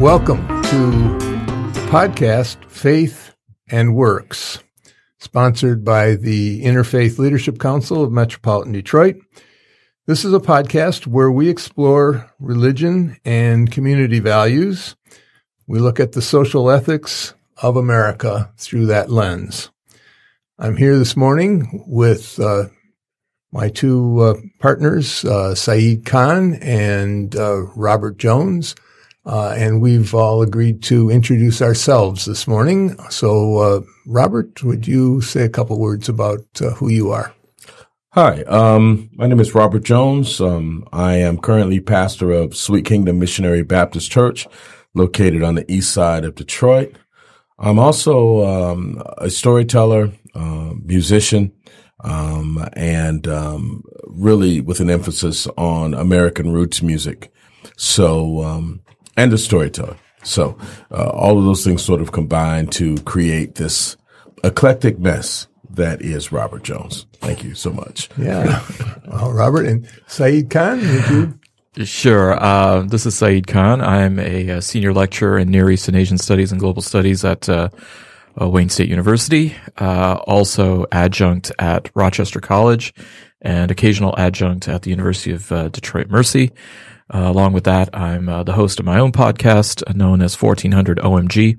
Welcome to podcast Faith and Works, sponsored by the Interfaith Leadership Council of Metropolitan Detroit. This is a podcast where we explore religion and community values. We look at the social ethics of America through that lens. I'm here this morning with uh, my two uh, partners, uh, Saeed Khan and uh, Robert Jones. Uh, and we've all agreed to introduce ourselves this morning. So, uh, Robert, would you say a couple words about uh, who you are? Hi, um, my name is Robert Jones. Um, I am currently pastor of Sweet Kingdom Missionary Baptist Church, located on the east side of Detroit. I'm also um, a storyteller, uh, musician, um, and um, really with an emphasis on American roots music. So um, and a storyteller. So uh, all of those things sort of combine to create this eclectic mess that is Robert Jones. Thank you so much. Yeah. well, Robert and Saeed Khan, would you? Sure. Uh, this is Saeed Khan. I'm a, a, senior lecturer in Near East and Asian Studies and Global Studies at uh, uh, Wayne State University, uh, also adjunct at Rochester College, and occasional adjunct at the University of uh, Detroit Mercy. Uh, along with that, I'm uh, the host of my own podcast uh, known as 1400 OMG,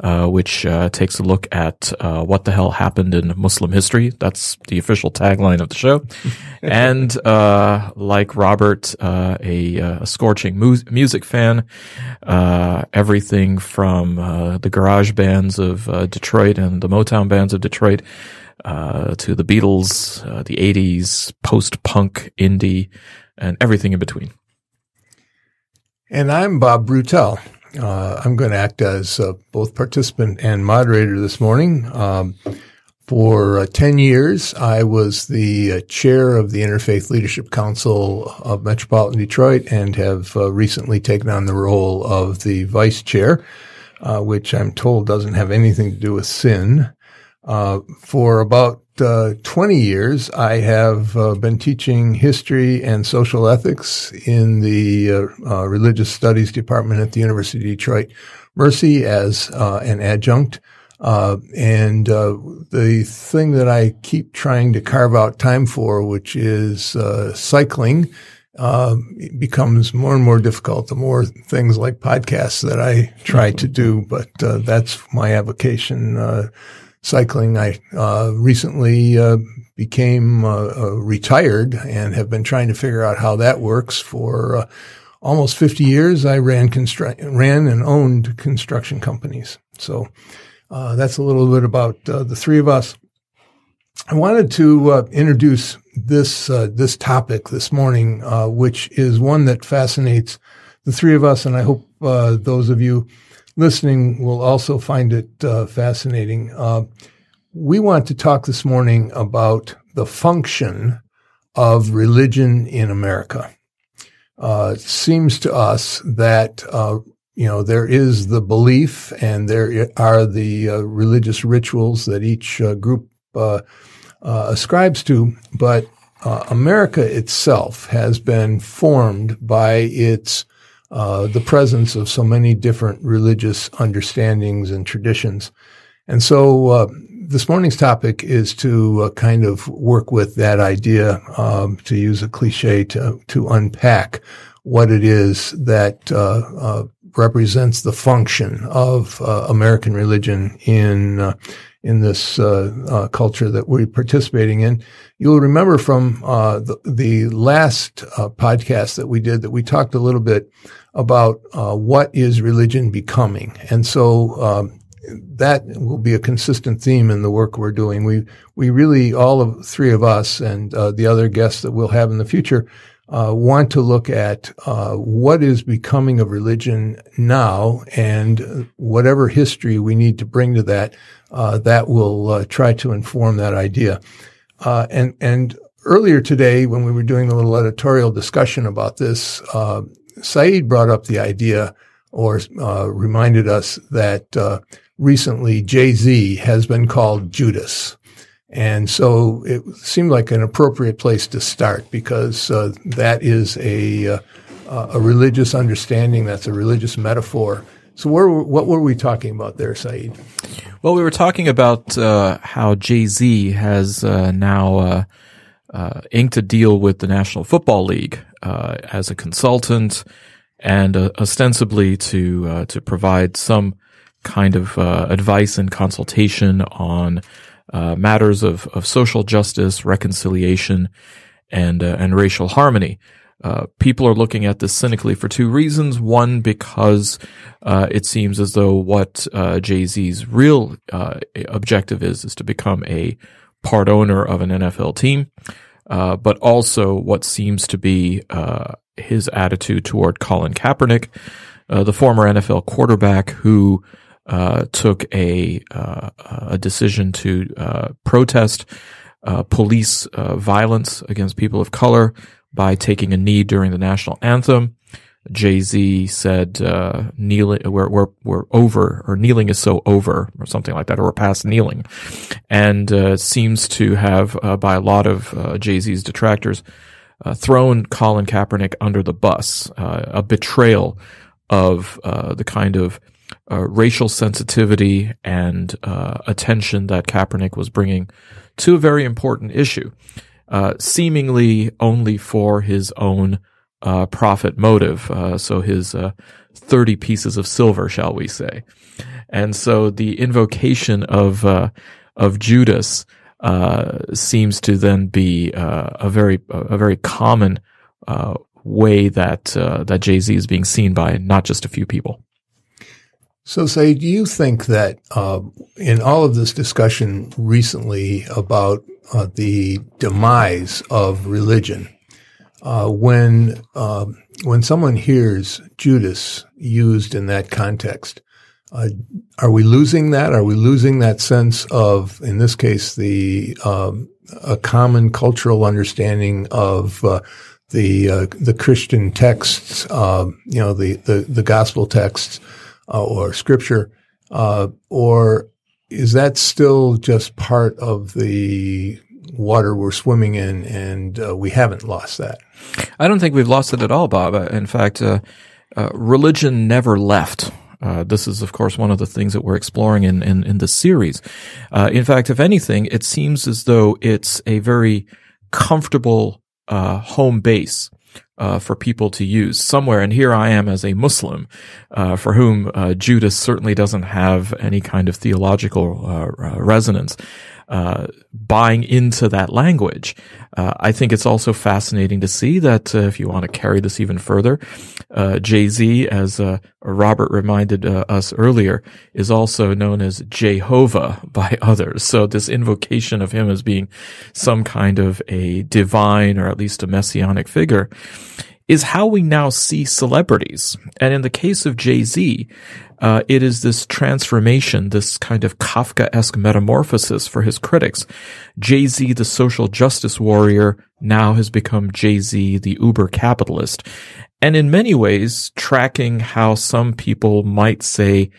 uh, which uh, takes a look at uh, what the hell happened in Muslim history. That's the official tagline of the show. and like Robert, a, a, scorching mu- music fan, everything from the garage bands of Detroit and the Motown bands of Detroit. to the Beatles, the 80s, post punk, indie, and everything in between. And I'm Bob Brutel. Uh, I'm going to act as uh, both participant and moderator this morning. Um, for uh, 10 years, I was the uh, chair of the Interfaith Leadership Council of Metropolitan Detroit and have uh, recently taken on the role of the vice chair, uh, which I'm told doesn't have anything to do with sin. for about uh, 20 years, I have uh, been teaching history and social ethics in the uh, uh religious studies department at the University of Detroit Mercy as uh, an adjunct. Uh, and the thing that I keep trying to carve out time for, which is cycling, becomes more and more difficult the more things like podcasts that I try to do. But that's my avocation cycling. I uh, recently uh, became uh, uh, retired and have been trying to figure out how that works for uh, almost 50 years. I ran constru- ran and owned construction companies. So that's a little bit about the three of us. I wanted to introduce this this topic this morning, which is one that fascinates the three of us, and I hope those of you listening will also find it uh, fascinating. Uh, we want to talk this morning about the function of religion in America. Uh, it seems to us that uh, you know there is the belief and there are the uh, religious rituals that each uh, group ascribes to, but America itself has been formed by its uh, the presence of so many different religious understandings and traditions. And so uh, this morning's topic is to uh, kind of work with that idea, um, to use a cliche, to, to unpack what it is that uh, uh, represents the function of American religion in in this uh, uh, culture that we're participating in. You'll remember from uh, the, the, last podcast that we did that we talked a little bit about uh, what is religion becoming. And so um, that will be a consistent theme in the work we're doing. We we really all of three of us and uh, the other guests that we'll have in the future uh, want to look at uh, what is becoming of religion now and whatever history we need to bring to that. Uh, that will uh, try to inform that idea. and and earlier today, when we were doing a little editorial discussion about this, Saeed brought up the idea or uh, reminded us that uh, recently Jay Z has been called Judas. And so it seemed like an appropriate place to start because uh, that is a, uh, a religious understanding. That's a religious metaphor. So, where, what were we talking about there, Saeed? Well, we were talking about uh, how Jay Z has uh, now uh, uh, inked a deal with the National Football League uh, as a consultant and uh, ostensibly to to provide some kind of advice and consultation on matters of, of social justice, reconciliation, and and racial harmony. Uh, people are looking at this cynically for two reasons. One, because uh, it seems as though what uh, Jay Z's real uh, objective is is to become a part owner of an NFL team, uh, but also what seems to be uh, his attitude toward Colin Kaepernick, uh, the former NFL quarterback who uh, took a a decision to protest police violence against people of color by taking a knee during the national anthem. Jay Z said, uh, kneeling, we're, we're, we're over, or kneeling is so over, or something like that, or we're past kneeling. And, uh, seems to have, uh, by a lot of, uh, Jay Z's detractors, uh, thrown Colin Kaepernick under the bus, uh, a betrayal of, the kind of, racial sensitivity and, attention that Kaepernick was bringing to a very important issue seemingly only for his own uh, profit motive. Uh, so his uh, 30 pieces of silver, shall we say. And so the invocation of, uh, of Judas uh, seems to then be a very, a very common way that, that Jay-Z is being seen by not just a few people. So, say, do you think that uh, in all of this discussion recently about uh, the demise of religion, uh, when um, when someone hears Judas used in that context, uh, are we losing that? Are we losing that sense of, in this case, the um, a common cultural understanding of uh, the uh, the Christian texts, um, you know, the the, the gospel texts uh, or scripture, uh, or is that still just part of the water we're swimming in, and uh, we haven't lost that? I don't think we've lost it at all, Bob. Uh, in fact, uh, uh, religion never left. this is, of course, one of the things that we're exploring in in, in this series. in fact, if anything, it seems as though it's a very comfortable home base uh, for people to use somewhere. And here I am as a Muslim, uh, for whom uh, Judas certainly doesn't have any kind of theological uh, resonance uh, buying into that language. Uh, I think it's also fascinating to see that uh, if you want to carry this even further, uh, Jay Z, as uh, Robert reminded uh, us earlier, is also known as Jehovah by others. So this invocation of him as being some kind of a divine or at least a messianic figure is how we now see celebrities. And in the case of Jay Z, uh, it is this transformation, this kind of Kafka-esque metamorphosis for his critics. Jay-Z, the social justice warrior, now has become Jay-Z, the uber capitalist. And in many ways, tracking how some people might say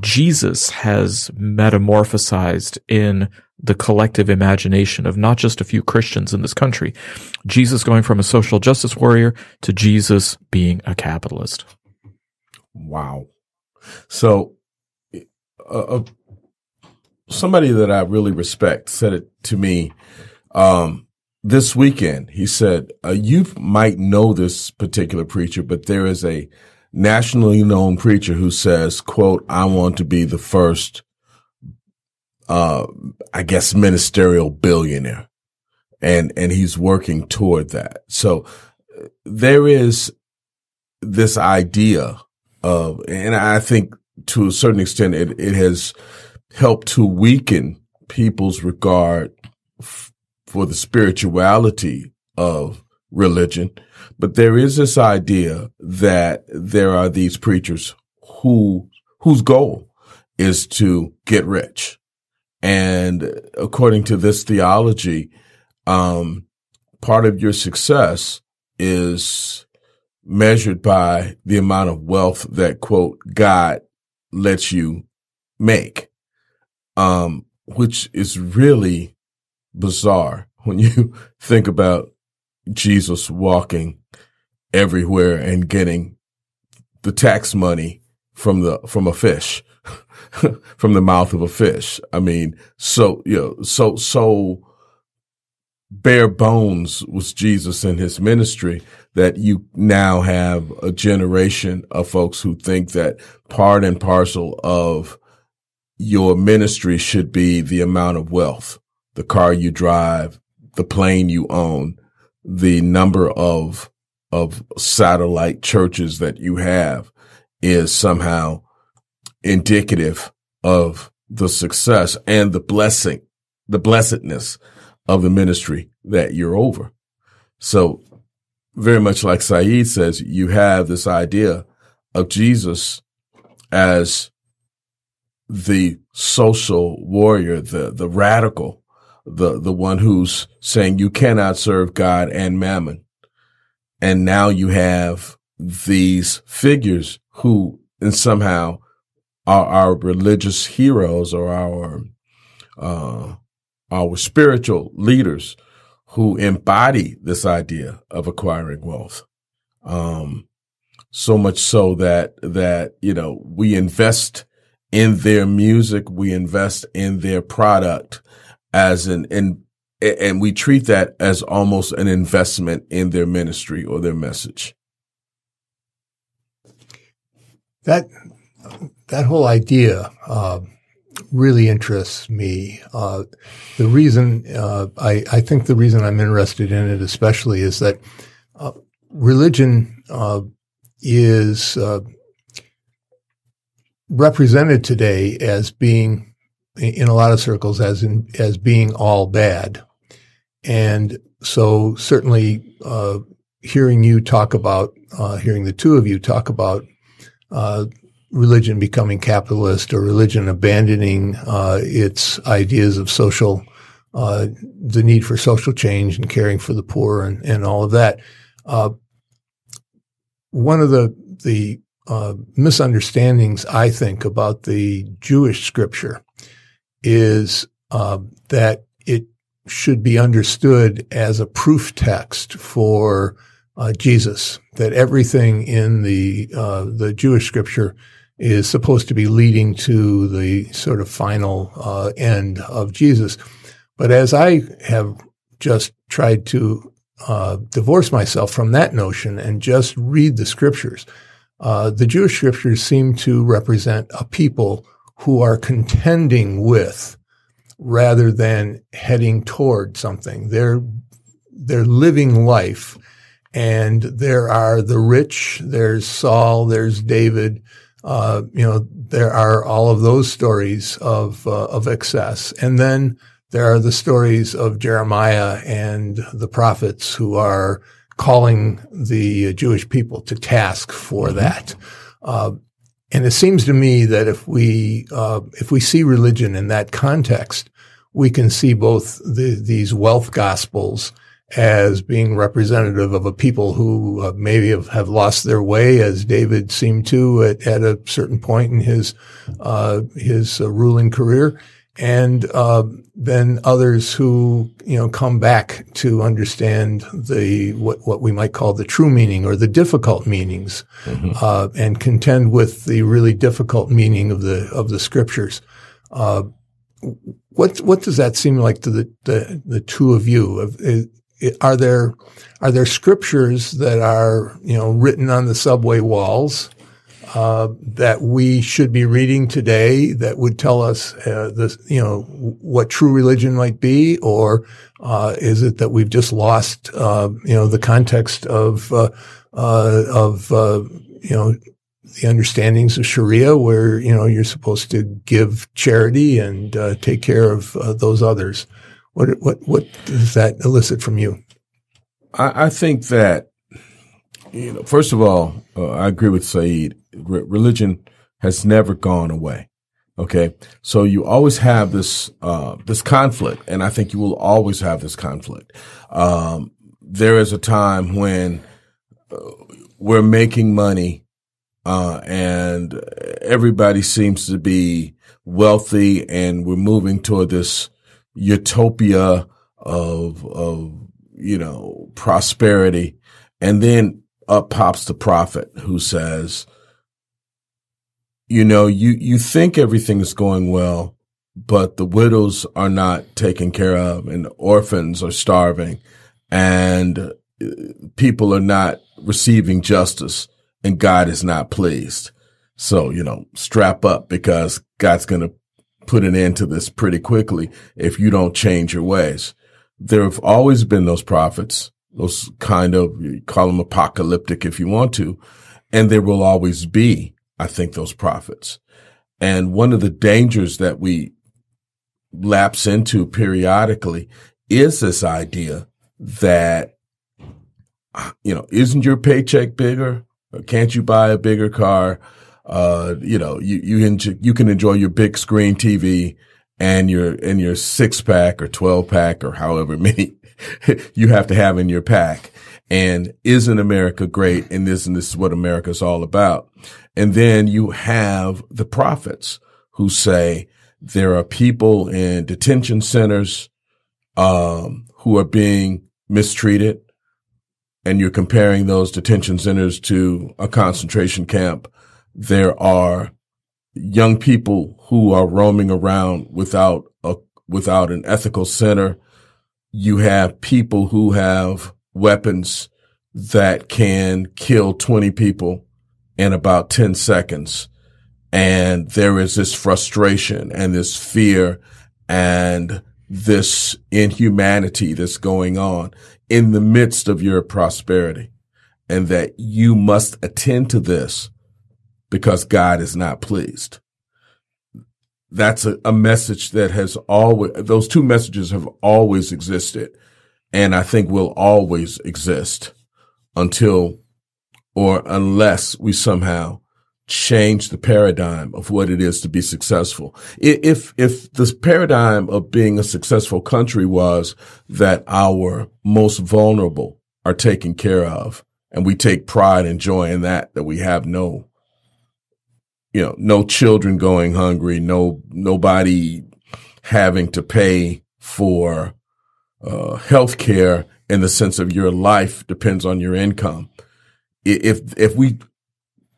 Jesus has metamorphosized in the collective imagination of not just a few Christians in this country. Jesus going from a social justice warrior to Jesus being a capitalist. Wow. So, uh, uh, somebody that I really respect said it to me um, this weekend. He said, uh, "You might know this particular preacher, but there is a nationally known preacher who says, quote, I want to be the first, uh, I guess, ministerial billionaire." And, and he's working toward that. So uh, there is this idea of, and I think to a certain extent, it, it has helped to weaken people's regard f- for the spirituality of religion. But there is this idea that there are these preachers who, whose goal is to get rich. And according to this theology, um, part of your success is measured by the amount of wealth that quote God lets you make. Um, which is really bizarre when you think about Jesus walking everywhere and getting the tax money from the, from a fish, from the mouth of a fish. I mean, so, you know, so, so bare bones was Jesus in his ministry that you now have a generation of folks who think that part and parcel of your ministry should be the amount of wealth, the car you drive, the plane you own, the number of of satellite churches that you have is somehow indicative of the success and the blessing, the blessedness of the ministry that you're over. So very much like Saeed says, you have this idea of Jesus as the social warrior, the, the radical, the, the one who's saying you cannot serve God and mammon. And now you have these figures who and somehow are our religious heroes or our, uh, our spiritual leaders who embody this idea of acquiring wealth. Um, so much so that, that, you know, we invest in their music. We invest in their product as an, in, and we treat that as almost an investment in their ministry or their message. That, that whole idea, uh, really interests me. Uh, the reason uh, I, I, think the reason I'm interested in it especially is that uh, religion uh, is uh, represented today as being, in a lot of circles, as in, as being all bad, and so certainly uh, hearing you talk about, hearing the two of you talk about religion becoming capitalist or religion abandoning uh, its ideas of social, uh, the need for social change and caring for the poor and, and all of that. Uh, one of the the uh, misunderstandings I think about the Jewish scripture is uh, that it should be understood as a proof text for uh, Jesus. That everything in the the Jewish scripture is supposed to be leading to the sort of final uh, end of Jesus. But as I have just tried to uh, divorce myself from that notion and just read the scriptures, uh, the Jewish scriptures seem to represent a people who are contending with rather than heading toward something. They're they're living life, and there are the rich. There's Saul. There's David uh, you know, there are all of those stories of uh, of excess, and then there are the stories of Jeremiah and the prophets who are calling the Jewish people to task for mm-hmm. that. Uh, and it seems to me that if we uh, if we see religion in that context, we can see both the, these wealth gospels as being representative of a people who uh, maybe have, have, lost their way, as David seemed to at, at a certain point in his uh, his uh, ruling career, and uh, then others who you know come back to understand the what what we might call the true meaning or the difficult meanings, mm-hmm. Uh, and contend with the really difficult meaning of the of the scriptures. Uh, what what does that seem like to the the, the two of you? Are there are there scriptures that are you know written on the subway walls uh, that we should be reading today that would tell us uh, you know what true religion might be, or uh, is it that we've just lost uh, you know the context of uh, uh, of you know the understandings of Sharia, where you know you're supposed to give charity and take care of those others? What what what does that elicit from you? I, I think that you know, first of all, uh, I agree with Saeed. Re- religion has never gone away. Okay, so you always have this uh, this conflict, and I think you will always have this conflict. Um, there is a time when uh, we're making money, uh, and everybody seems to be wealthy, and we're moving toward this utopia of, of, you know, prosperity. And then up pops the prophet who says, you know, you, you think everything is going well, but the widows are not taken care of and orphans are starving and uh, people are not receiving justice and God is not pleased. So, you know, strap up because God's going to put an end to this pretty quickly if you don't change your ways. There have always been those prophets, those kind of, call them apocalyptic if you want to, and there will always be, I think, those prophets. And one of the dangers that we lapse into periodically is this idea that, you know, isn't your paycheck bigger? Can't you buy a bigger car? Uh, you know, you, you, enjoy, you can enjoy your big screen TV and your, and your six pack or 12 pack or however many you have to have in your pack. And isn't America great? And isn't this is what America's all about? And then you have the prophets who say there are people in detention centers, um, who are being mistreated. And you're comparing those detention centers to a concentration camp there are young people who are roaming around without a, without an ethical center. You have people who have weapons that can kill 20 people in about 10 seconds. And there is this frustration and this fear and this inhumanity that's going on in the midst of your prosperity and that you must attend to this because God is not pleased. That's a, a, message that has always, those two messages have always existed and I think will always exist until or unless we somehow change the paradigm of what it is to be successful. If, if the paradigm of being a successful country was that our most vulnerable are taken care of and we take pride and joy in that, that we have no you know, no children going hungry, no, nobody having to pay for, uh, health care in the sense of your life depends on your income. If, if we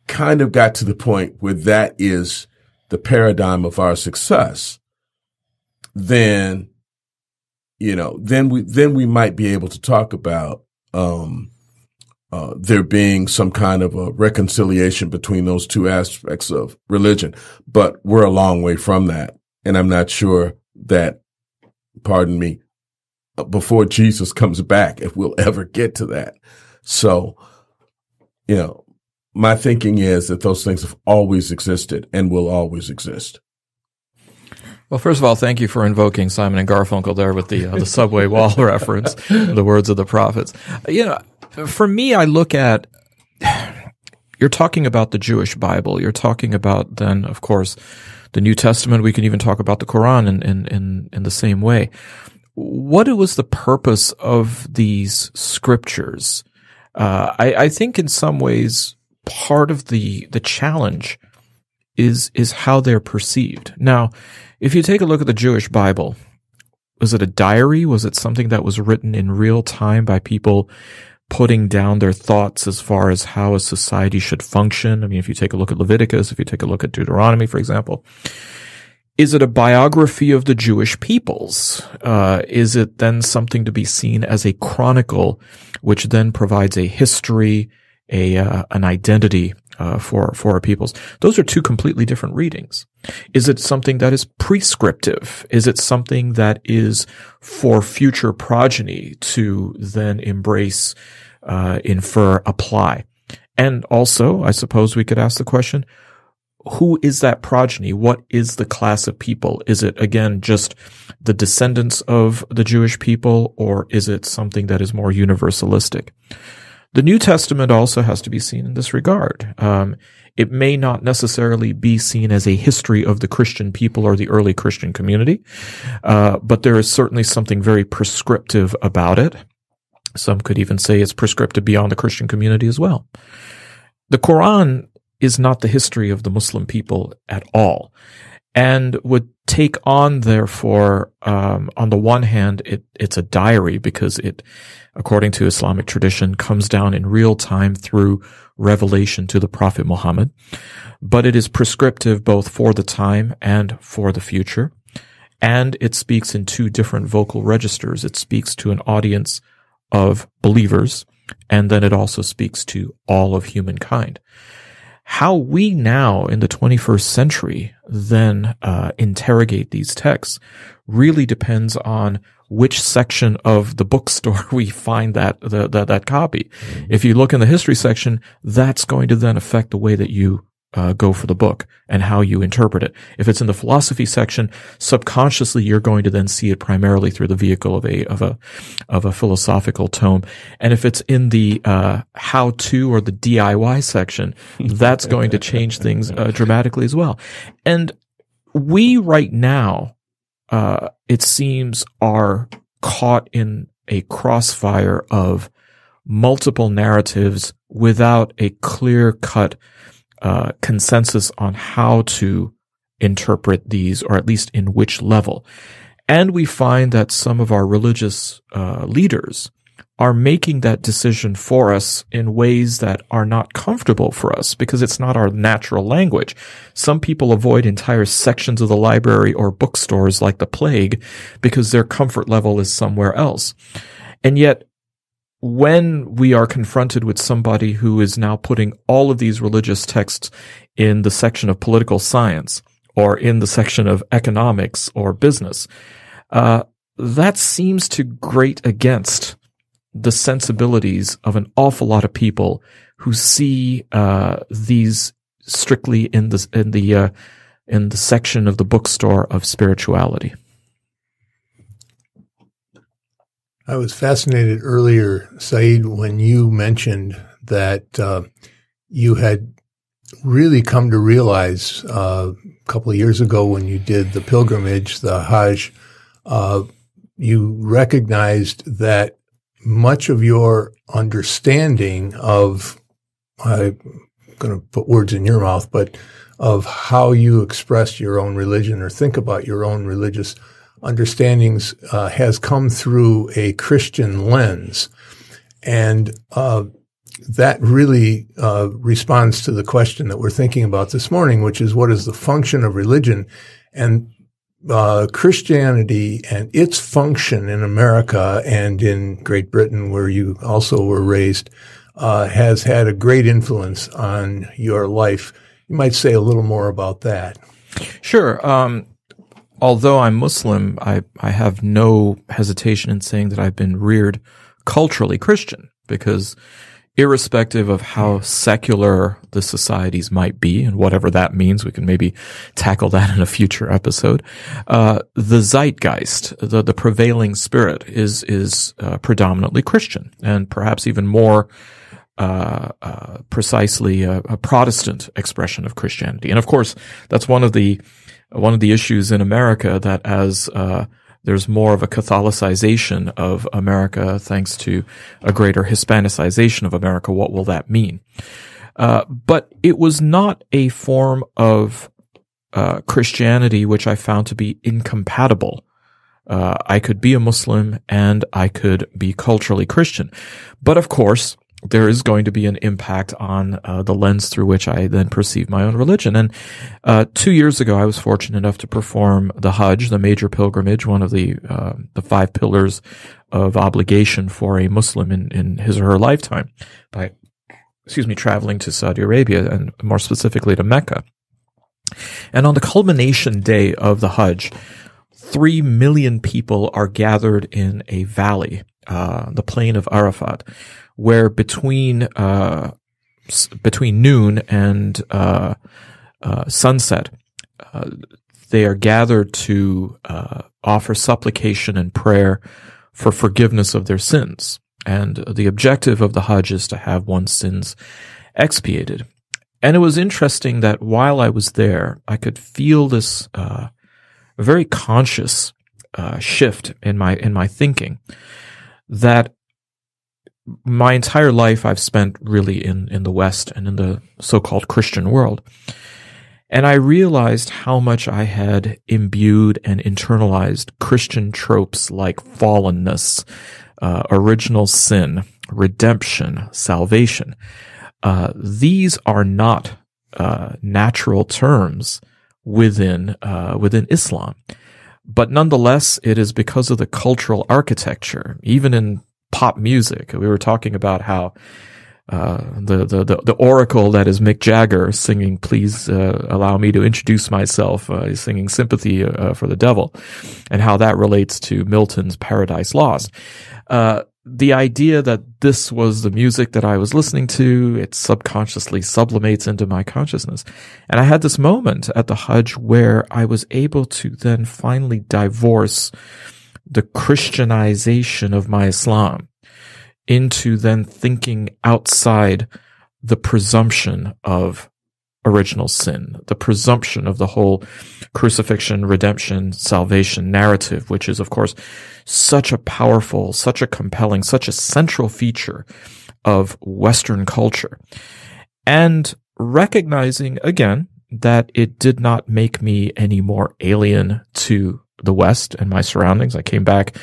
kind of got to the point where that is the paradigm of our success, then, you know, then we, then we might be able to talk about, um, uh, there being some kind of a reconciliation between those two aspects of religion. But we're a long way from that. And I'm not sure that, pardon me, before Jesus comes back, if we'll ever get to that. So, you know, my thinking is that those things have always existed and will always exist. Well, first of all, thank you for invoking Simon and Garfunkel there with the uh, the subway wall reference, the words of the prophets. You know, for me, I look at you're talking about the Jewish Bible. You're talking about then, of course, the New Testament. We can even talk about the Quran in in in, in the same way. What was the purpose of these scriptures? Uh, I, I think in some ways part of the the challenge is is how they're perceived. Now, if you take a look at the Jewish Bible, was it a diary? Was it something that was written in real time by people putting down their thoughts as far as how a society should function. I mean, if you take a look at Leviticus, if you take a look at Deuteronomy, for example, is it a biography of the Jewish peoples? Uh, is it then something to be seen as a chronicle, which then provides a history, a uh, an identity uh, for for our peoples? Those are two completely different readings. Is it something that is prescriptive? Is it something that is for future progeny to then embrace, uh, infer, apply? And also, I suppose we could ask the question, who is that progeny? What is the class of people? Is it again just the descendants of the Jewish people or is it something that is more universalistic? The New Testament also has to be seen in this regard. Um, it may not necessarily be seen as a history of the Christian people or the early Christian community, uh, but there is certainly something very prescriptive about it. Some could even say it's prescriptive beyond the Christian community as well. The Quran is not the history of the Muslim people at all. And would take on, therefore, um, on the one hand, it, it's a diary because it, according to Islamic tradition, comes down in real time through revelation to the Prophet Muhammad. But it is prescriptive both for the time and for the future. And it speaks in two different vocal registers. It speaks to an audience of believers, and then it also speaks to all of humankind. How we now in the 21st century then uh, interrogate these texts really depends on which section of the bookstore we find that the, the, that copy. If you look in the history section, that's going to then affect the way that you uh, go for the book and how you interpret it. If it's in the philosophy section, subconsciously you're going to then see it primarily through the vehicle of a of a of a philosophical tome. And if it's in the uh, how to or the DIY section, that's going to change things uh, dramatically as well. And we right now, uh, it seems, are caught in a crossfire of multiple narratives without a clear cut uh, consensus on how to interpret these, or at least in which level. And we find that some of our religious uh, leaders are making that decision for us in ways that are not comfortable for us because it's not our natural language. Some people avoid entire sections of the library or bookstores like the plague because their comfort level is somewhere else. And yet when we are confronted with somebody who is now putting all of these religious texts in the section of political science or in the section of economics or business, uh, that seems to grate against the sensibilities of an awful lot of people who see uh, these strictly in the in the uh, in the section of the bookstore of spirituality. I was fascinated earlier, Saeed, when you mentioned that uh, you had really come to realize uh, a couple of years ago when you did the pilgrimage, the Hajj, uh, you recognized that much of your understanding of, I'm going to put words in your mouth, but of how you express your own religion or think about your own religious understandings uh, has come through a Christian lens. And uh, that really uh, responds to the question that we're thinking about this morning, which is what is the function of religion? And uh, Christianity and its function in America and in Great Britain, where you also were raised, uh, has had a great influence on your life. You might say a little more about that. Sure. Um, although I'm Muslim, I, I have no hesitation in saying that I've been reared culturally Christian because irrespective of how secular the societies might be and whatever that means, we can maybe tackle that in a future episode. Uh, the zeitgeist, the, the prevailing spirit is, is uh, predominantly Christian and perhaps even more uh, uh, precisely a, a, Protestant expression of Christianity. And of course, that's one of the one of the issues in America that as uh, there's more of a Catholicization of America thanks to a greater Hispanicization of America. What will that mean? Uh, but it was not a form of uh, Christianity which I found to be incompatible. Uh, I could be a Muslim and I could be culturally Christian. But of course, there is going to be an impact on uh, the lens through which I then perceive my own religion. And uh, two years ago, I was fortunate enough to perform the Hajj, the major pilgrimage, one of the uh, the five pillars of obligation for a Muslim in, in his or her lifetime, by excuse me, traveling to Saudi Arabia and more specifically to Mecca. And on the culmination day of the Hajj, three million people are gathered in a valley, uh, the plain of Arafat where between uh, between noon and uh, uh, sunset, uh, they are gathered to uh, offer supplication and prayer for forgiveness of their sins. And the objective of the Hajj is to have one's sins expiated. And it was interesting that while I was there, I could feel this uh, very conscious shift in my in my thinking that my entire life I've spent really in, in the West and in the so-called Christian world. And I realized how much I had imbued and internalized Christian tropes like fallenness, uh, original sin, redemption, salvation. Uh, these are not uh, natural terms within uh, within Islam, but nonetheless, it is because of the cultural architecture. Even in pop music, we were talking about how uh, the, the, the the oracle that is Mick Jagger singing "Please uh, allow me to introduce myself." Uh, he's singing "Sympathy uh, for the Devil," and how that relates to Milton's Paradise Lost. The idea that this was the music that I was listening to, it subconsciously sublimates into my consciousness. And I had this moment at the Hajj where I was able to then finally divorce the Christianization of my Islam into then thinking outside the presumption of original sin, the presumption of the whole crucifixion, redemption, salvation narrative, which is, of course, such a powerful, such a compelling, such a central feature of Western culture. And recognizing again that it did not make me any more alien to the West and my surroundings. I came back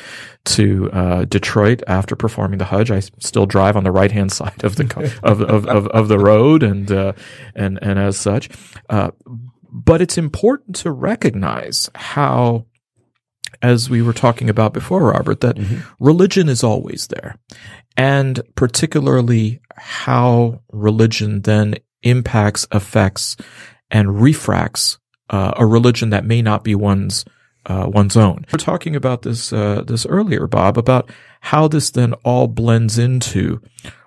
to uh, Detroit after performing the Hajj. I still drive on the right hand side of the of, of, of, of, the road, and uh, and and as such. Uh, but it's important to recognize how, as we were talking about before, Robert, that mm-hmm. religion is always there, and particularly how religion then impacts, affects, and refracts uh, a religion that may not be one's uh, one's own. We are talking about this uh, this earlier, Bob, about how this then all blends into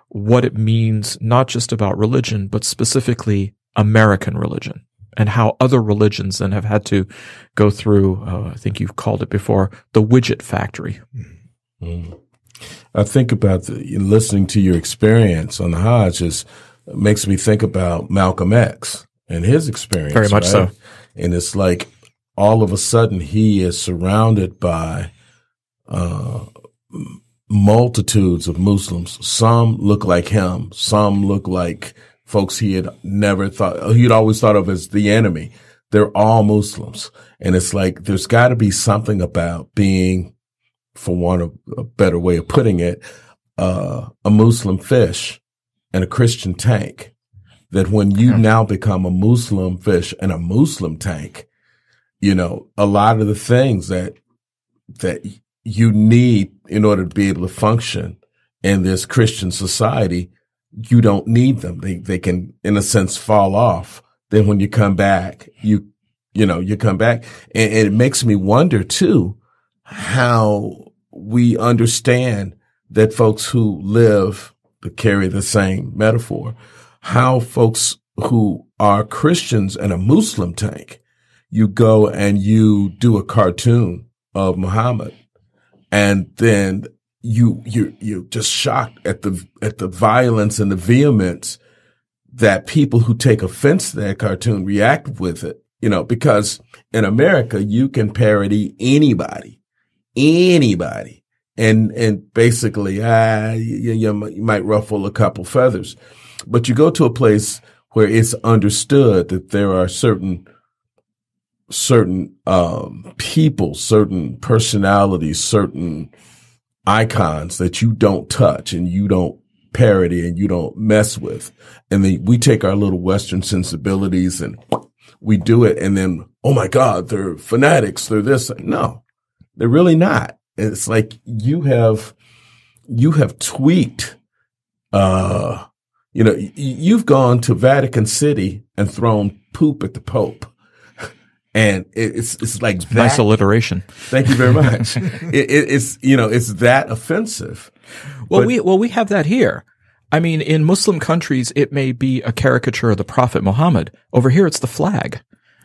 what it means, not just about religion, but specifically American religion, and how other religions then have had to go through. Uh, I think you've called it before the widget factory. Mm. I think about the, listening to your experience on the Hajj is makes me think about Malcolm X and his experience. Very much right? so. And it's like all of a sudden he is surrounded by uh, multitudes of Muslims. Some look like him. Some look like folks he had never thought, he'd always thought of as the enemy. They're all Muslims. And it's like, there's got to be something about being, for want of a better way of putting it, uh, a Muslim fish and a Christian tank. That when you now become a Muslim fish and a Muslim tank, you know, a lot of the things that, that you need in order to be able to function in this Christian society, you don't need them. They, they can, in a sense, fall off. Then when you come back, you, you know, you come back and, and it makes me wonder too, how we understand that folks who live to carry the same metaphor, how folks who are Christians and a Muslim tank you go and you do a cartoon of Muhammad and then you, you, you're just shocked at the, at the violence and the vehemence that people who take offense to that cartoon react with it, you know, because in America, you can parody anybody, anybody. And, and basically, ah, you, you might ruffle a couple feathers, but you go to a place where it's understood that there are certain certain um, people, certain personalities, certain icons that you don't touch and you don't parody and you don't mess with. And then we take our little Western sensibilities and we do it. And then, oh my God, they're fanatics. They're this. No, they're really not. It's like you have, you have tweaked, uh, you know, you've gone to Vatican City and thrown poop at the Pope and it's it's like that. nice alliteration. Thank you very much. it, it, it's you know it's that offensive. Well, but, we well we have that here. I mean, in Muslim countries, it may be a caricature of the Prophet Muhammad. Over here, it's the flag.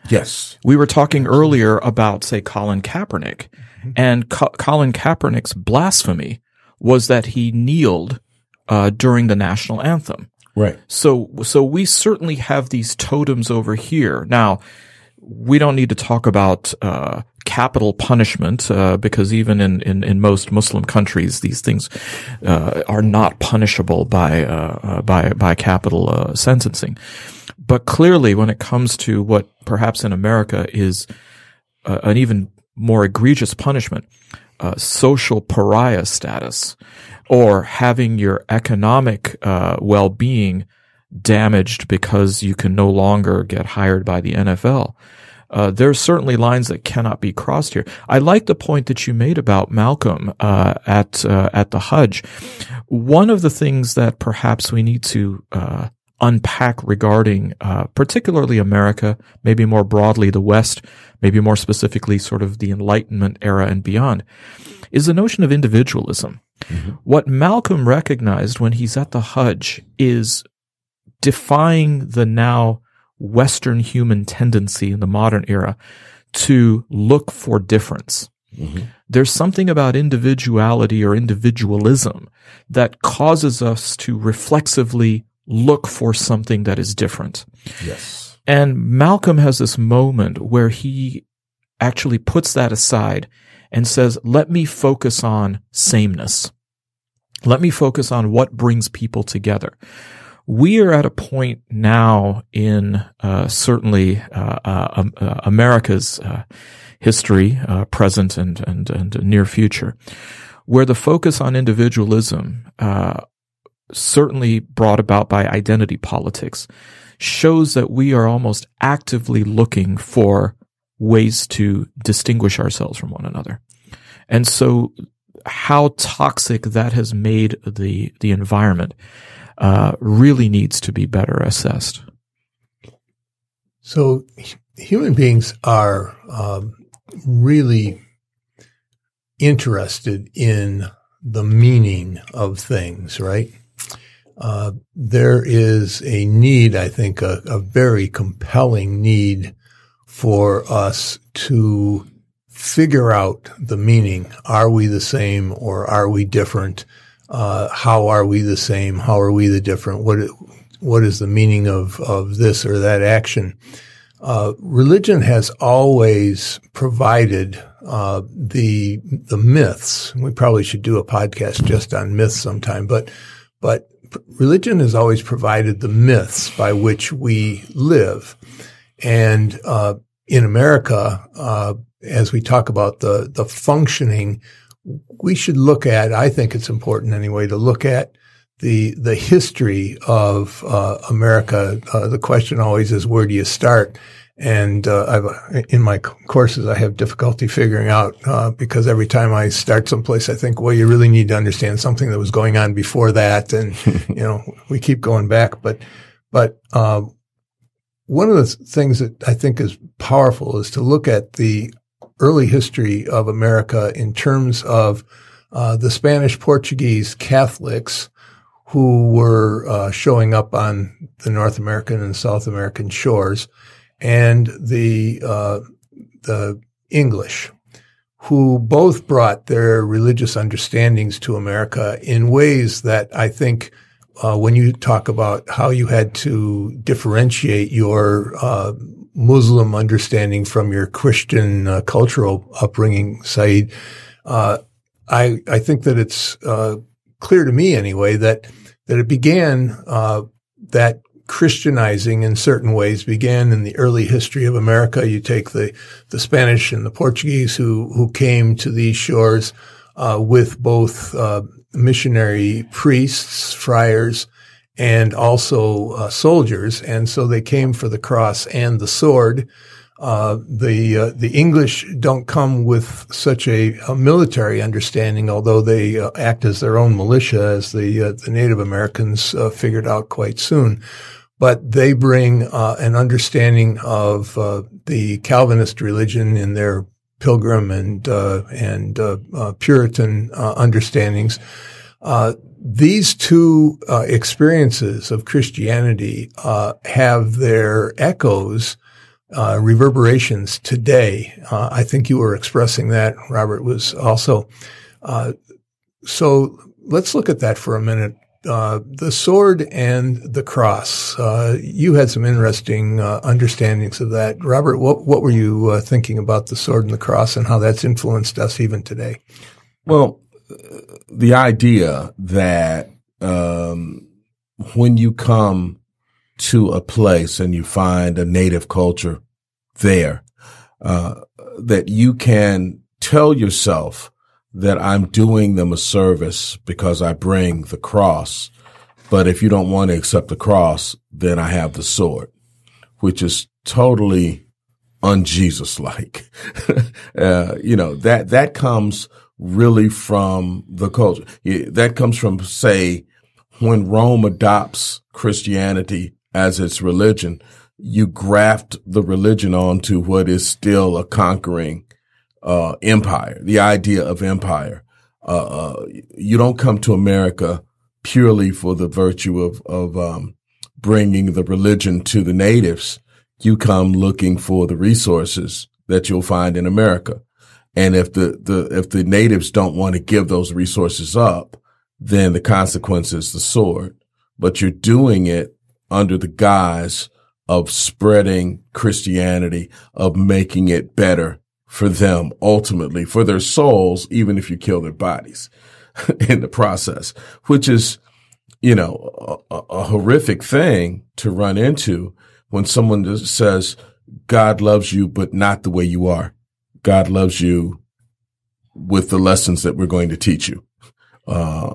Yes. We were talking earlier about, say, Colin Kaepernick, and Co- Colin Kaepernick's blasphemy was that he kneeled uh, during the national anthem. Right. So, so we certainly have these totems over here. Now, we don't need to talk about uh, capital punishment uh, because even in, in, in, most Muslim countries, these things uh, are not punishable by uh, uh, by by capital uh, sentencing. but clearly, when it comes to what perhaps in America is an even more egregious punishment, uh, social pariah status, or having your economic uh, well-being damaged because you can no longer get hired by the NFL. Uh, are certainly lines that cannot be crossed here. I like the point that you made about Malcolm uh, at uh, at the Hajj. One of the things that perhaps we need to uh, unpack regarding, uh, particularly America, maybe more broadly the West, maybe more specifically sort of the Enlightenment era and beyond, is the notion of individualism. Mm-hmm. What Malcolm recognized when he's at the Hajj is defying the now Western human tendency in the modern era to look for difference. Mm-hmm. There's something about individuality or individualism that causes us to reflexively look for something that is different. Yes. And Malcolm has this moment where he actually puts that aside and says, let me focus on sameness. Let me focus on what brings people together. We are at a point now in uh, certainly uh, uh, um, uh America's history, present and, and, and near future, where the focus on individualism certainly brought about by identity politics, shows that we are almost actively looking for ways to distinguish ourselves from one another. And so how toxic that has made the, the environment, uh, really needs to be better assessed. So human beings are um, really interested in the meaning of things, right? Uh, there is a need, I think, a, a, very compelling need for us to figure out the meaning. Are we the same or are we different? Uh, how are we the same? How are we the different? What what is the meaning of of this or that action? Uh, religion has always provided uh, the the myths. We probably should do a podcast just on myths sometime, but but religion has always provided the myths by which we live. And uh, in America, uh, as we talk about the the functioning, we should look at. I think it's important anyway to look at the the history of uh, America. Uh, the question always is, where do you start? And uh, I've, in my courses, I have difficulty figuring out uh, because every time I start someplace, I think, well, you really need to understand something that was going on before that, and you know, we keep going back. But, but uh, one of the things that I think is powerful is to look at the early history of America in terms of uh, the Spanish Portuguese Catholics who were uh, showing up on the North American and South American shores and the uh, the English, who both brought their religious understandings to America in ways that I think. Uh, when you talk about how you had to differentiate your uh, Muslim understanding from your Christian uh, cultural upbringing, Saeed, uh, I I think that it's uh, clear to me anyway that that it began uh, that Christianizing in certain ways began in the early history of America. You take the, the Spanish and the Portuguese who, who came to these shores, uh, with both, uh, missionary priests, friars, and also, uh, soldiers. And so they came for the cross and the sword. Uh, the uh, the English don't come with such a, a military understanding, although they uh, act as their own militia, as the uh, the Native Americans uh, figured out quite soon but they bring uh, an understanding of the Calvinist religion in their Pilgrim and and Puritan understandings. These two experiences of Christianity have their echoes, reverberations today. I think you were expressing that. Robert was also. so let's look at that for a minute uh, the sword and the cross. Uh, you had some interesting uh, understandings of that, Robert. What what were you uh, thinking about the sword and the cross, and how that's influenced us even today? Well, the idea that um, when you come to a place and you find a native culture there, uh, that you can tell yourself that I'm doing them a service because I bring the cross. But if you don't want to accept the cross, then I have the sword, which is totally unJesus like. uh, you know, that, that comes really from the culture. That comes from, say, when Rome adopts Christianity as its religion, you graft the religion onto what is still a conquering uh, empire, the idea of empire. Uh, uh, you don't come to America purely for the virtue of, of um, bringing the religion to the natives. You come looking for the resources that you'll find in America. And if the, the, if the natives don't want to give those resources up, then the consequence is the sword. But you're doing it under the guise of spreading Christianity, of making it better for them ultimately, for their souls, even if you kill their bodies in the process, which is, you know, a, a, horrific thing to run into when someone says, God loves you, but not the way you are. God loves you with the lessons that we're going to teach you, uh,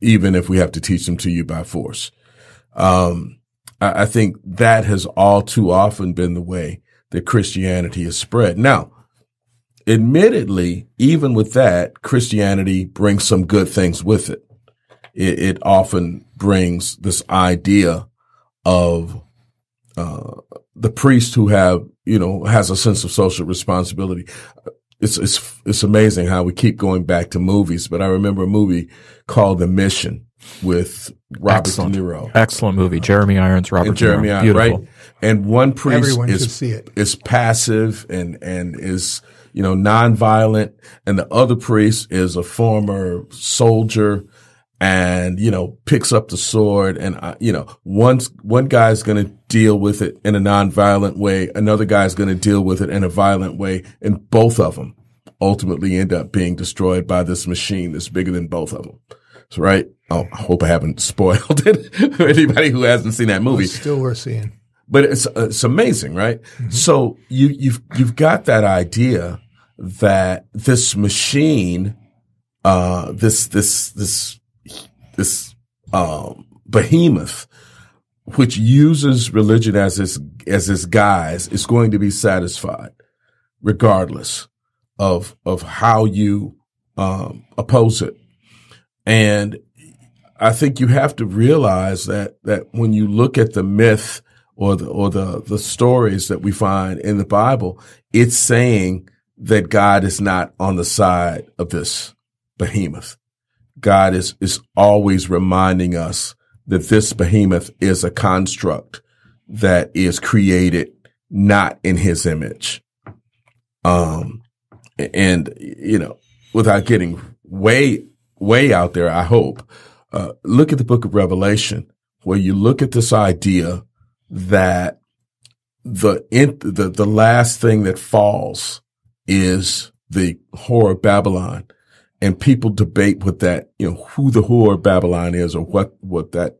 even if we have to teach them to you by force. Um, I, I think that has all too often been the way that Christianity is spread. Now, admittedly, even with that, Christianity brings some good things with it. It, it often brings this idea of uh, the priest who have you know has a sense of social responsibility. It's it's it's amazing how we keep going back to movies, but I remember a movie called The Mission with Robert Excellent. De Niro. Excellent movie. Jeremy Irons, Robert And Jeremy De Niro. Irons, Beautiful. right? And one priest Everyone should is see it. is passive and and is you know nonviolent, and the other priest is a former soldier, and you know picks up the sword, and uh, you know one one guy's going to deal with it in a nonviolent way, another guy's going to deal with it in a violent way, and both of them ultimately end up being destroyed by this machine that's bigger than both of them. So, right? Oh, I hope I haven't spoiled it for anybody who hasn't seen that movie It's still worth seeing. but it's it's amazing, right? So you you've you've got that idea that this machine, uh, this this this this um, behemoth, which uses religion as its as its guise, is going to be satisfied, regardless of of how you um, oppose it, and I think you have to realize that that when you look at the myth or the or the the stories that we find in the Bible, it's saying that God is not on the side of this behemoth. God is is always reminding us that this behemoth is a construct that is created not in his image. Um and you know, without getting way way out there, I hope uh, look at the book of Revelation, where you look at this idea that the in, the the last thing that falls is the whore of Babylon, and people debate what that you know who the whore of Babylon is or what what that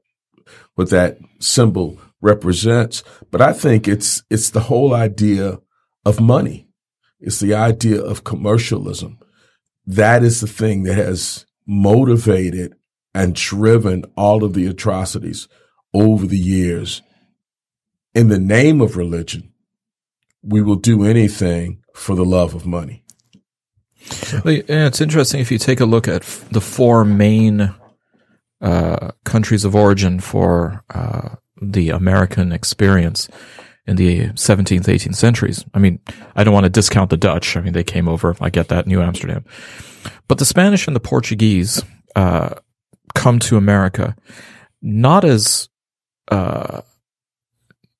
what that symbol represents. But I think it's it's the whole idea of money. It's the idea of commercialism. That is the thing that has motivated and driven all of the atrocities over the years. In the name of religion, we will do anything for the love of money. Yeah, it's interesting if you take a look at f- the four main uh, countries of origin for uh, the American experience in the 17th, 18th centuries. I mean, I don't want to discount the Dutch. I mean, they came over. I get that, New Amsterdam. But the Spanish and the Portuguese uh, come to America not as uh,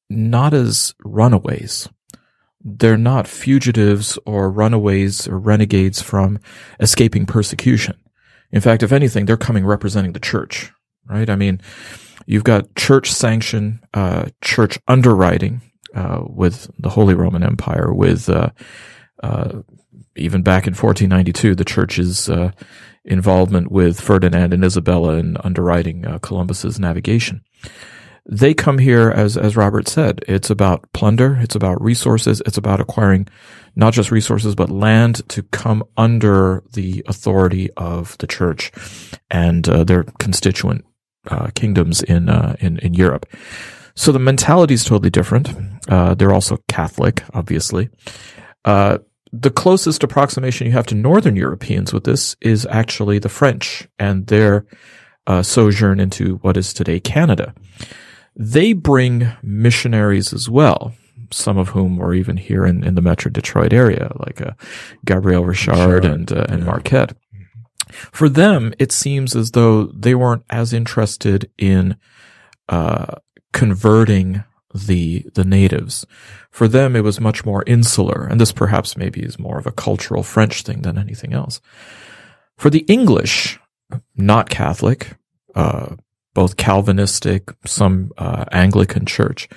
not as runaways. They're not fugitives or runaways or renegades from escaping persecution. In fact, if anything, they're coming representing the church, right? I mean, you've got church sanction, uh, church underwriting, uh, with the Holy Roman Empire, with, uh, uh, even back in 1492, the church's, uh, involvement with Ferdinand and Isabella in underwriting, uh, Columbus's navigation. They come here, as, as Robert said, it's about plunder. It's about resources. It's about acquiring not just resources, but land to come under the authority of the church and uh, their constituent uh, kingdoms in, uh, in, in Europe. So the mentality is totally different. Uh, they're also Catholic, obviously. Uh, the closest approximation you have to Northern Europeans with this is actually the French and their uh, sojourn into what is today Canada. They bring missionaries as well, some of whom were even here in, in the Metro Detroit area, like uh, Gabriel Richard, Richard and uh, and yeah. Marquette. For them, it seems as though they weren't as interested in uh, converting the the natives. For them, it was much more insular, and this perhaps maybe is more of a cultural French thing than anything else. For the English, not Catholic, uh, both Calvinistic, some uh, Anglican church,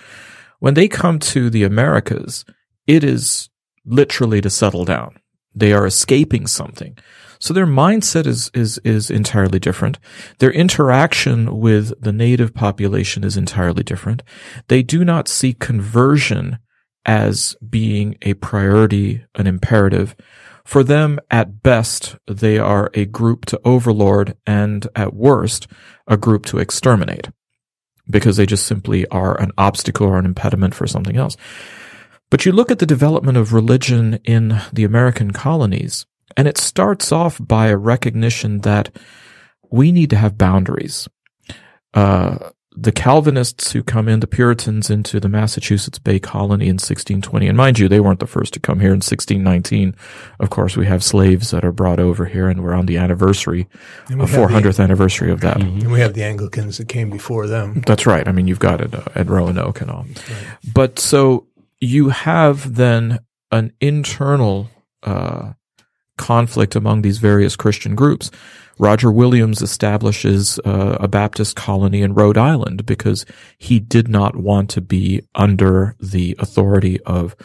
when they come to the Americas, it is literally to settle down. They are escaping something. So their mindset is, is, is entirely different. Their interaction with the native population is entirely different. They do not see conversion as being a priority, an imperative. For them, at best, they are a group to overlord and at worst, a group to exterminate because they just simply are an obstacle or an impediment for something else. But you look at the development of religion in the American colonies, and it starts off by a recognition that we need to have boundaries. Uh, the Calvinists who come in, the Puritans into the Massachusetts Bay Colony in 1620, and mind you, they weren't the first to come here in 1619. Of course, we have slaves that are brought over here, and we're on the anniversary, a 400th the, anniversary of that. Mm-hmm. And we have the Anglicans that came before them. That's right. I mean, you've got it uh, at Roanoke and all. Right. But so you have then an internal uh, conflict among these various Christian groups. Roger Williams establishes uh, a Baptist colony in Rhode Island because he did not want to be under the authority of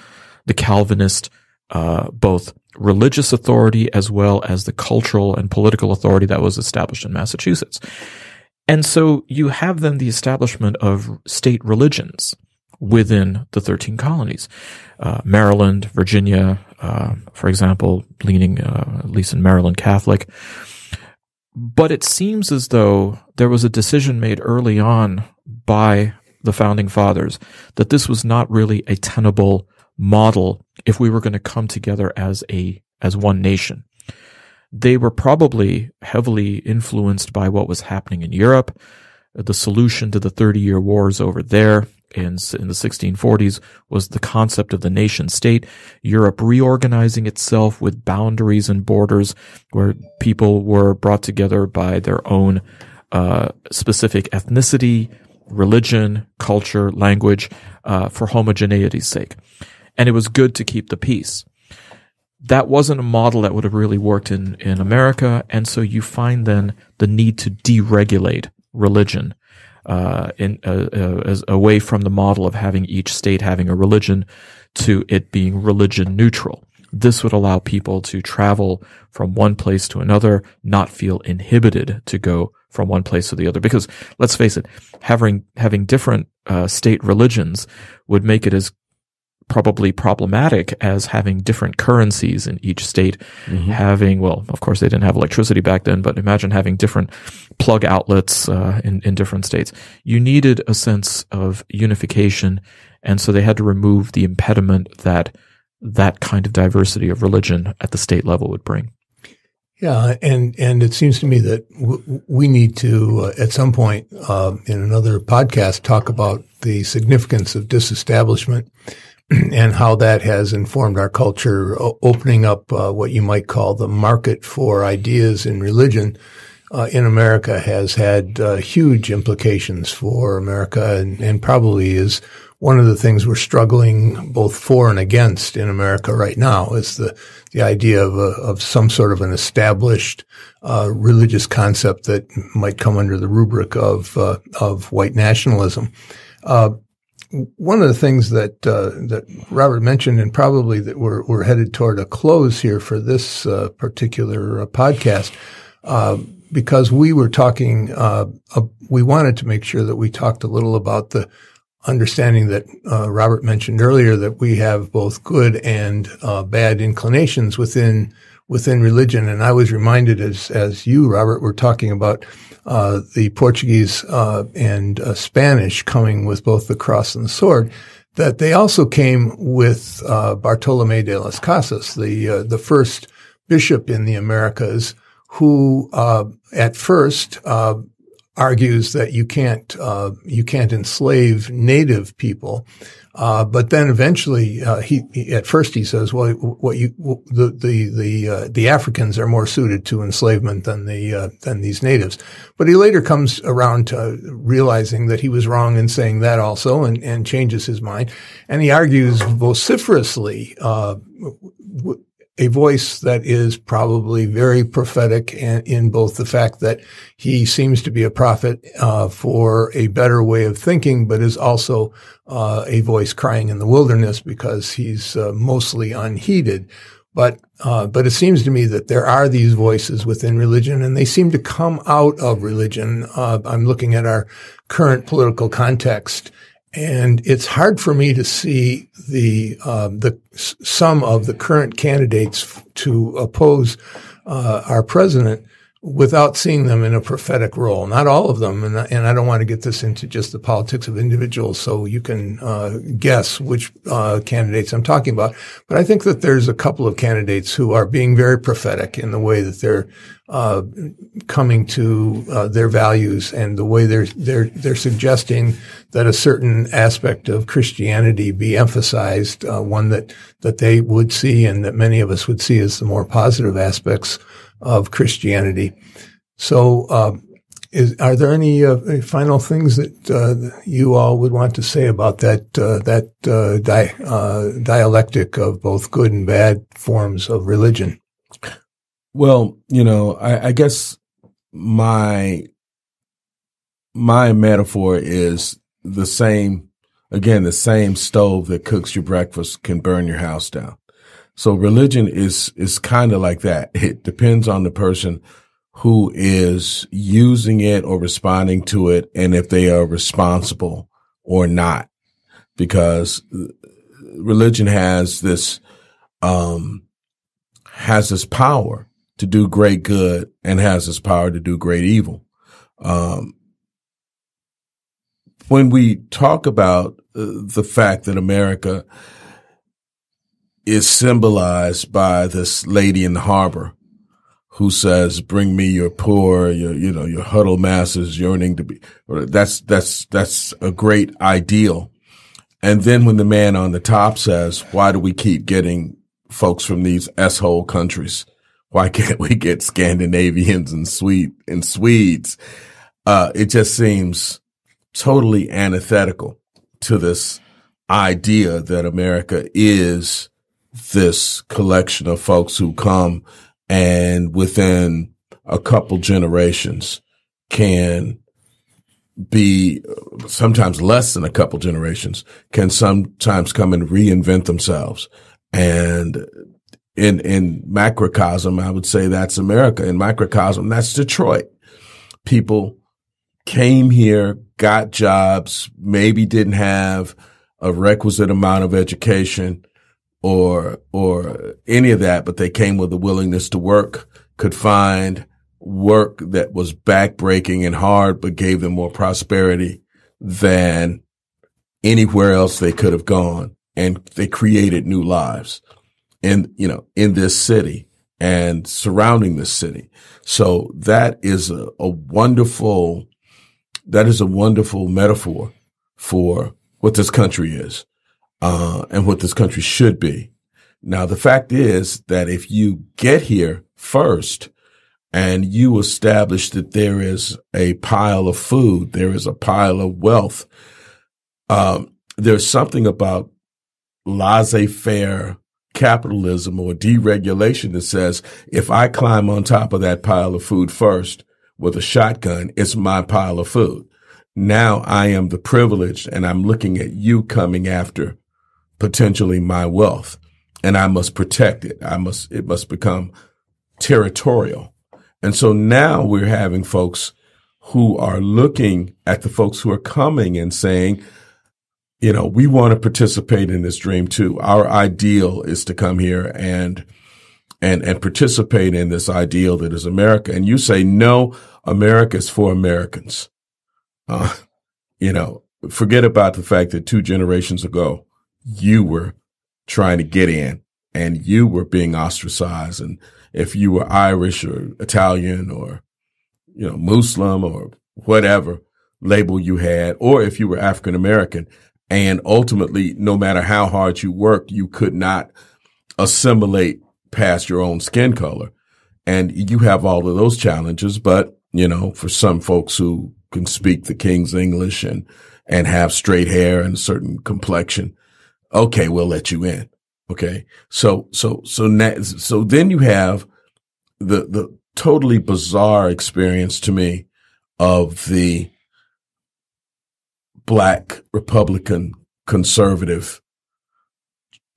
the Calvinist, uh, both religious authority as well as the cultural and political authority that was established in Massachusetts. And so you have then the establishment of state religions within the 13 colonies. Uh, Maryland, Virginia, uh, for example, leaning uh, at least in Maryland Catholic. But it seems as though there was a decision made early on by the founding fathers that this was not really a tenable model if we were going to come together as a as one nation. They were probably heavily influenced by what was happening in Europe, the solution to the 30 year wars over there, in, in the 1640s was the concept of the nation state, Europe reorganizing itself with boundaries and borders where people were brought together by their own uh, specific ethnicity, religion, culture, language, uh, for homogeneity's sake. And it was good to keep the peace. That wasn't a model that would have really worked in, in America. And so you find then the need to deregulate religion uh, in uh, uh, as away from the model of having each state having a religion to it being religion neutral. This would allow people to travel from one place to another, not feel inhibited to go from one place to the other. Because let's face it, having having different uh, state religions would make it as probably problematic as having different currencies in each state, mm-hmm. having, well, of course they didn't have electricity back then, but imagine having different plug outlets uh, in, in different states. You needed a sense of unification. And so they had to remove the impediment that that kind of diversity of religion at the state level would bring. Yeah, and and it seems to me that w- we need to, uh, at some point uh, in another podcast, talk about the significance of disestablishment and how that has informed our culture, opening up uh, what you might call the market for ideas in religion uh, in America has had uh, huge implications for America and, and, probably is one of the things we're struggling both for and against in America right now is the, the idea of, a, of some sort of an established uh, religious concept that might come under the rubric of, uh, of white nationalism. Uh, one of the things that uh, that Robert mentioned, and probably that we're we're headed toward a close here for this uh, particular uh, podcast, uh, because we were talking, uh, we wanted to make sure that we talked a little about the understanding that uh, Robert mentioned earlier that we have both good and uh, bad inclinations within within religion. And I was reminded as as you, Robert, were talking about uh, the Portuguese uh, and Spanish coming with both the cross and the sword that they also came with uh, Bartolome de las Casas, the uh, the first bishop in the Americas, who uh, at first uh, argues that you can't uh, you can't enslave native people, uh, but then eventually uh, he, he, at first he says, well, what you the the the uh, the Africans are more suited to enslavement than the uh, than these natives, but he later comes around to realizing that he was wrong in saying that also, and and changes his mind, and he argues vociferously. Uh, w- a voice that is probably very prophetic in both the fact that he seems to be a prophet uh, for a better way of thinking, but is also uh, a voice crying in the wilderness because he's uh, mostly unheeded. But uh, but it seems to me that there are these voices within religion, and they seem to come out of religion. Uh, I'm looking at our current political context and it's hard for me to see the uh, the some of the current candidates to oppose uh, our president without seeing them in a prophetic role. Not all of them, and, and I don't want to get this into just the politics of individuals, so you can uh, guess which uh, candidates I'm talking about. But I think that there's a couple of candidates who are being very prophetic in the way that they're uh, coming to uh, their values and the way they're they're they're suggesting that a certain aspect of Christianity be emphasized, uh, one that that they would see and that many of us would see as the more positive aspects of Christianity. So, uh, is, are there any uh, final things that uh, you all would want to say about that uh, that uh, di- uh, dialectic of both good and bad forms of religion? Well, you know, I, I guess my my metaphor is the same. Again, the same stove that cooks your breakfast can burn your house down. So religion is, is kind of like that. It depends on the person who is using it or responding to it and if they are responsible or not. Because religion has this, um, has this power to do great good and has this power to do great evil. Um, when we talk about uh, the fact that America is symbolized by this lady in the harbor who says, bring me your poor, your, you know, your huddled masses yearning to be, that's, that's, that's a great ideal. And then when the man on the top says, why do we keep getting folks from these S-hole countries? Why can't we get Scandinavians and Swede and Swedes? Uh, it just seems totally antithetical to this idea that America is this collection of folks who come and within a couple generations can be sometimes less than a couple generations can sometimes come and reinvent themselves. And in, in macrocosm, I would say that's America. In microcosm, that's Detroit. People came here, got jobs, maybe didn't have a requisite amount of education, or or any of that, but they came with a willingness to work, could find work that was backbreaking and hard, but gave them more prosperity than anywhere else they could have gone. And they created new lives in, you know, in this city and surrounding this city. So that is a, a wonderful, that is a wonderful metaphor for what this country is uh, and what this country should be. Now, the fact is that if you get here first and you establish that there is a pile of food, there is a pile of wealth, um, there's something about laissez-faire capitalism or deregulation that says if I climb on top of that pile of food first with a shotgun, it's my pile of food. Now I am the privileged and I'm looking at you coming after potentially my wealth and I must protect it. I must, it must become territorial. And so now we're having folks who are looking at the folks who are coming and saying, you know, we want to participate in this dream too. Our ideal is to come here and and and participate in this ideal that is America. And you say, no, America is for Americans. Uh, you know, forget about the fact that two generations ago, you were trying to get in and you were being ostracized. And if you were Irish or Italian or, you know, Muslim or whatever label you had, or if you were African American, and ultimately, no matter how hard you worked, you could not assimilate past your own skin color. And you have all of those challenges. But, you know, for some folks who can speak the King's English and, and have straight hair and a certain complexion, okay, we'll let you in. Okay. So, so, so, na- so then you have the, the totally bizarre experience to me of the black Republican conservative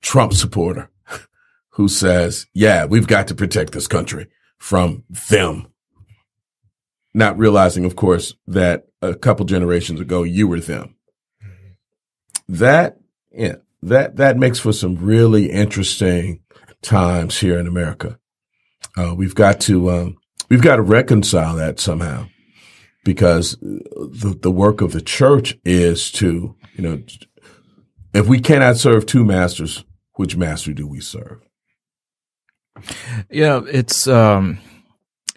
Trump supporter who says, yeah, we've got to protect this country from them. Not realizing, of course, that a couple generations ago, you were them. Mm-hmm. That, yeah, that, that makes for some really interesting times here in America. Uh, we've got to, um, we've got to reconcile that somehow because the, the work of the church is to, you know, if we cannot serve two masters, which master do we serve? Yeah, it's um,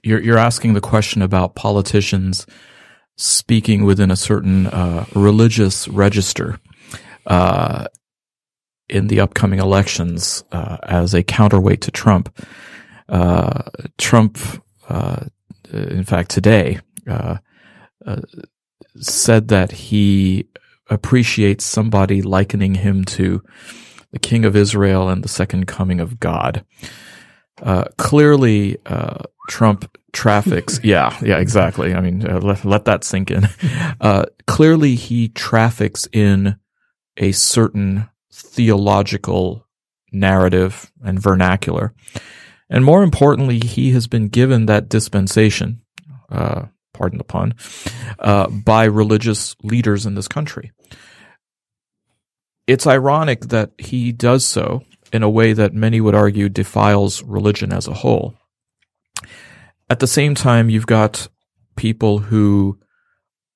you're you're asking the question about politicians speaking within a certain uh, religious register uh, in the upcoming elections uh, as a counterweight to Trump. Uh, Trump, uh, in fact, today uh, said that he appreciates somebody likening him to the King of Israel and the second coming of God. Uh, clearly, uh, Trump traffics. yeah, yeah, exactly. I mean, uh, let, let that sink in. Uh, clearly, he traffics in a certain theological narrative and vernacular. And more importantly, he has been given that dispensation, uh, pardon the pun, uh, by religious leaders in this country. It's ironic that he does so in a way that many would argue defiles religion as a whole. At the same time, you've got people who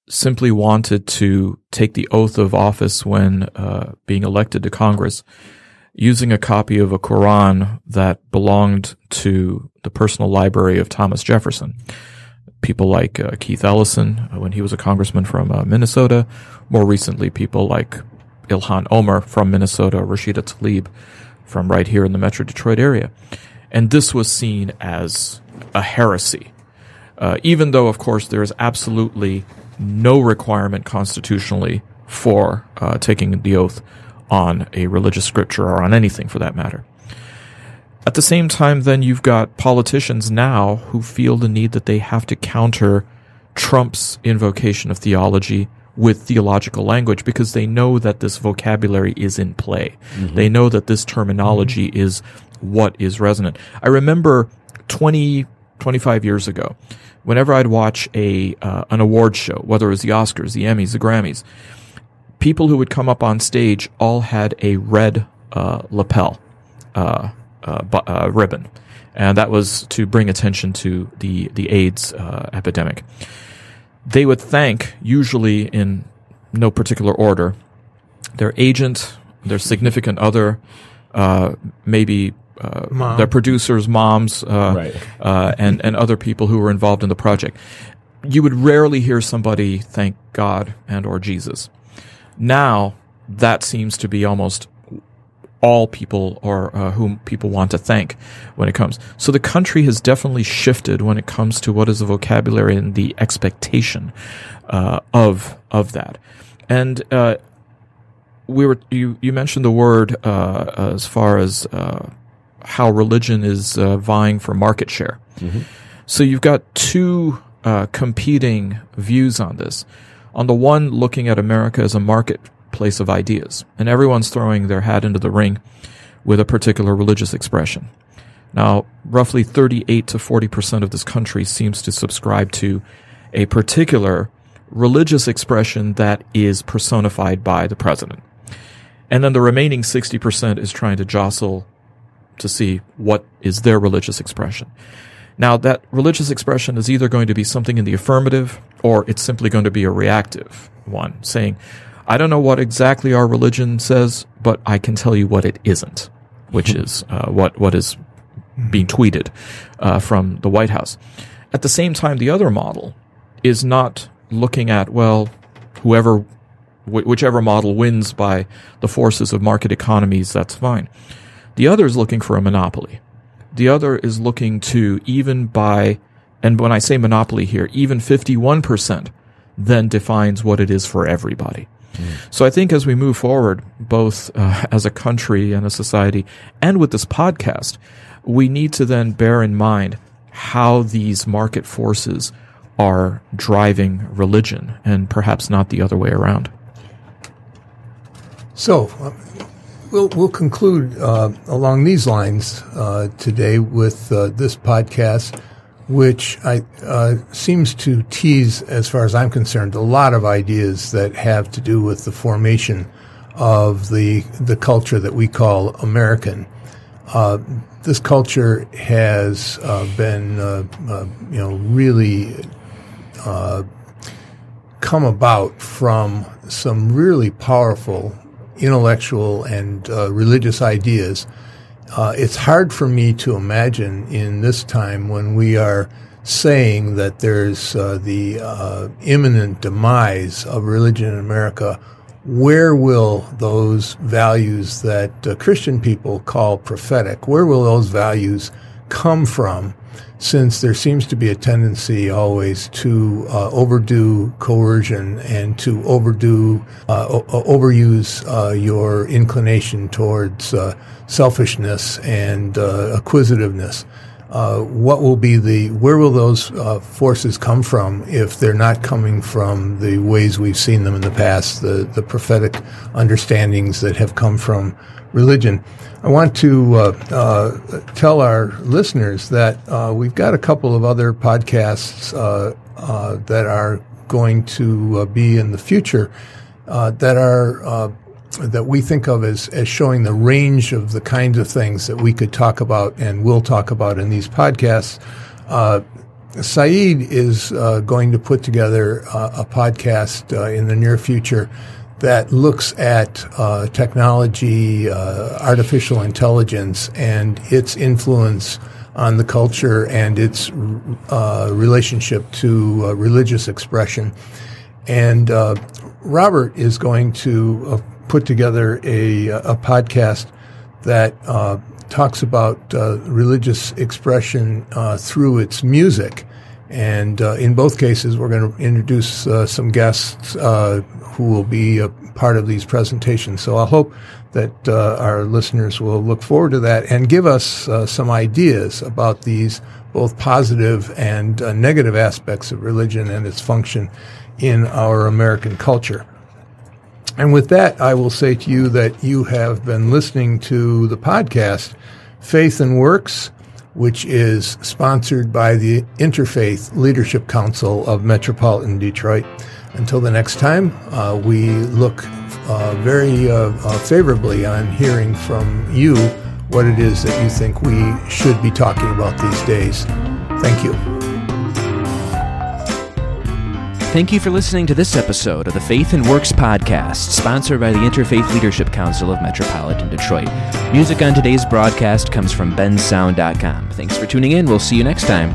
simply wanted to take the oath of office when uh, being elected to Congress using a copy of a Quran that belonged to the personal library of Thomas Jefferson. People like uh, Keith Ellison, uh, when he was a congressman from uh, Minnesota. More recently, people like Ilhan Omar from Minnesota, Rashida Tlaib from right here in the Metro Detroit area. And this was seen as a heresy. Uh, even though, of course, there is absolutely no requirement constitutionally for uh, taking the oath on a religious scripture or on anything for that matter. At the same time, then you've got politicians now who feel the need that they have to counter Trump's invocation of theology with theological language because they know that this vocabulary is in play. Mm-hmm. They know that this terminology mm-hmm. is what is resonant. I remember 20, 25 years ago, whenever I'd watch a uh, an award show, whether it was the Oscars, the Emmys, the Grammys, people who would come up on stage all had a red uh, lapel uh, uh bu- uh, ribbon, and that was to bring attention to the the AIDS uh, epidemic. They would thank, usually in no particular order, their agent, their significant other, maybe uh, their producers, moms, uh, right. Uh, and and other people who were involved in the project. You would rarely hear somebody thank God and or Jesus. Now that seems to be almost all people or uh, whom people want to thank when it comes. So the country has definitely shifted when it comes to what is the vocabulary and the expectation uh, of of that. And uh, we were you you mentioned the word uh, as far as uh, how religion is uh, vying for market share. Mm-hmm. So you've got two competing views on this. On the one, looking at America as a market place of ideas, and everyone's throwing their hat into the ring with a particular religious expression. Now, roughly 38 to 40% of this country seems to subscribe to a particular religious expression that is personified by the president. And then the remaining 60% is trying to jostle to see what is their religious expression. Now, that religious expression is either going to be something in the affirmative or it's simply going to be a reactive one, saying, I don't know what exactly our religion says, but I can tell you what it isn't, which hmm. is uh, what, what is being tweeted uh, from the White House. At the same time, the other model is not looking at, well, whoever, wh- whichever model wins by the forces of market economies, that's fine. The other is looking for a monopoly. The other is looking to even by, and when I say monopoly here, even 51% then defines what it is for everybody. So I think as we move forward, both uh, as a country and a society, and with this podcast, we need to then bear in mind how these market forces are driving religion and perhaps not the other way around. So, uh, we'll, we'll conclude uh, along these lines uh, today with uh, this podcast, which I, uh, seems to tease, as far as I'm concerned, a lot of ideas that have to do with the formation of the the culture that we call American. Uh, this culture has uh, been, you know, really come about from some really powerful intellectual and uh, religious ideas. it's hard for me to imagine in this time when we are saying that there's the imminent demise of religion in America where will those values that uh, Christian people call prophetic, where will those values come from? Since there seems to be a tendency always to uh, overdo coercion and to overdo, uh, o- overuse uh, your inclination towards uh, selfishness and uh, acquisitiveness uh, what will be the where will those uh, forces come from if they're not coming from the ways we've seen them in the past, the the prophetic understandings that have come from religion. I want to uh, uh tell our listeners that uh, we've got a couple of other podcasts uh, that are going to be in the future that are that we think of as, as showing the range of the kinds of things that we could talk about and will talk about in these podcasts. Uh, Saeed is uh, going to put together uh, a podcast uh, in the near future that looks at uh, technology, uh, artificial intelligence, and its influence on the culture and its relationship to religious expression. And Robert is going to put together a, a podcast that uh, talks about uh, religious expression uh, through its music. And uh, in both cases, we're going to introduce uh, some guests uh, who will be a part of these presentations. So I hope that our listeners will look forward to that and give us some ideas about these both positive and negative aspects of religion and its function in our American culture. And with that, I will say to you that you have been listening to the podcast Faith and Works, which is sponsored by the Interfaith Leadership Council of Metropolitan Detroit. Until the next time, uh, we look uh, very uh, uh favorably on hearing from you what it is that you think we should be talking about these days. Thank you. Thank you for listening to this episode of the Faith and Works podcast, sponsored by the Interfaith Leadership Council of Metropolitan Detroit. Music on today's broadcast comes from bensound.com. Thanks for tuning in. We'll see you next time.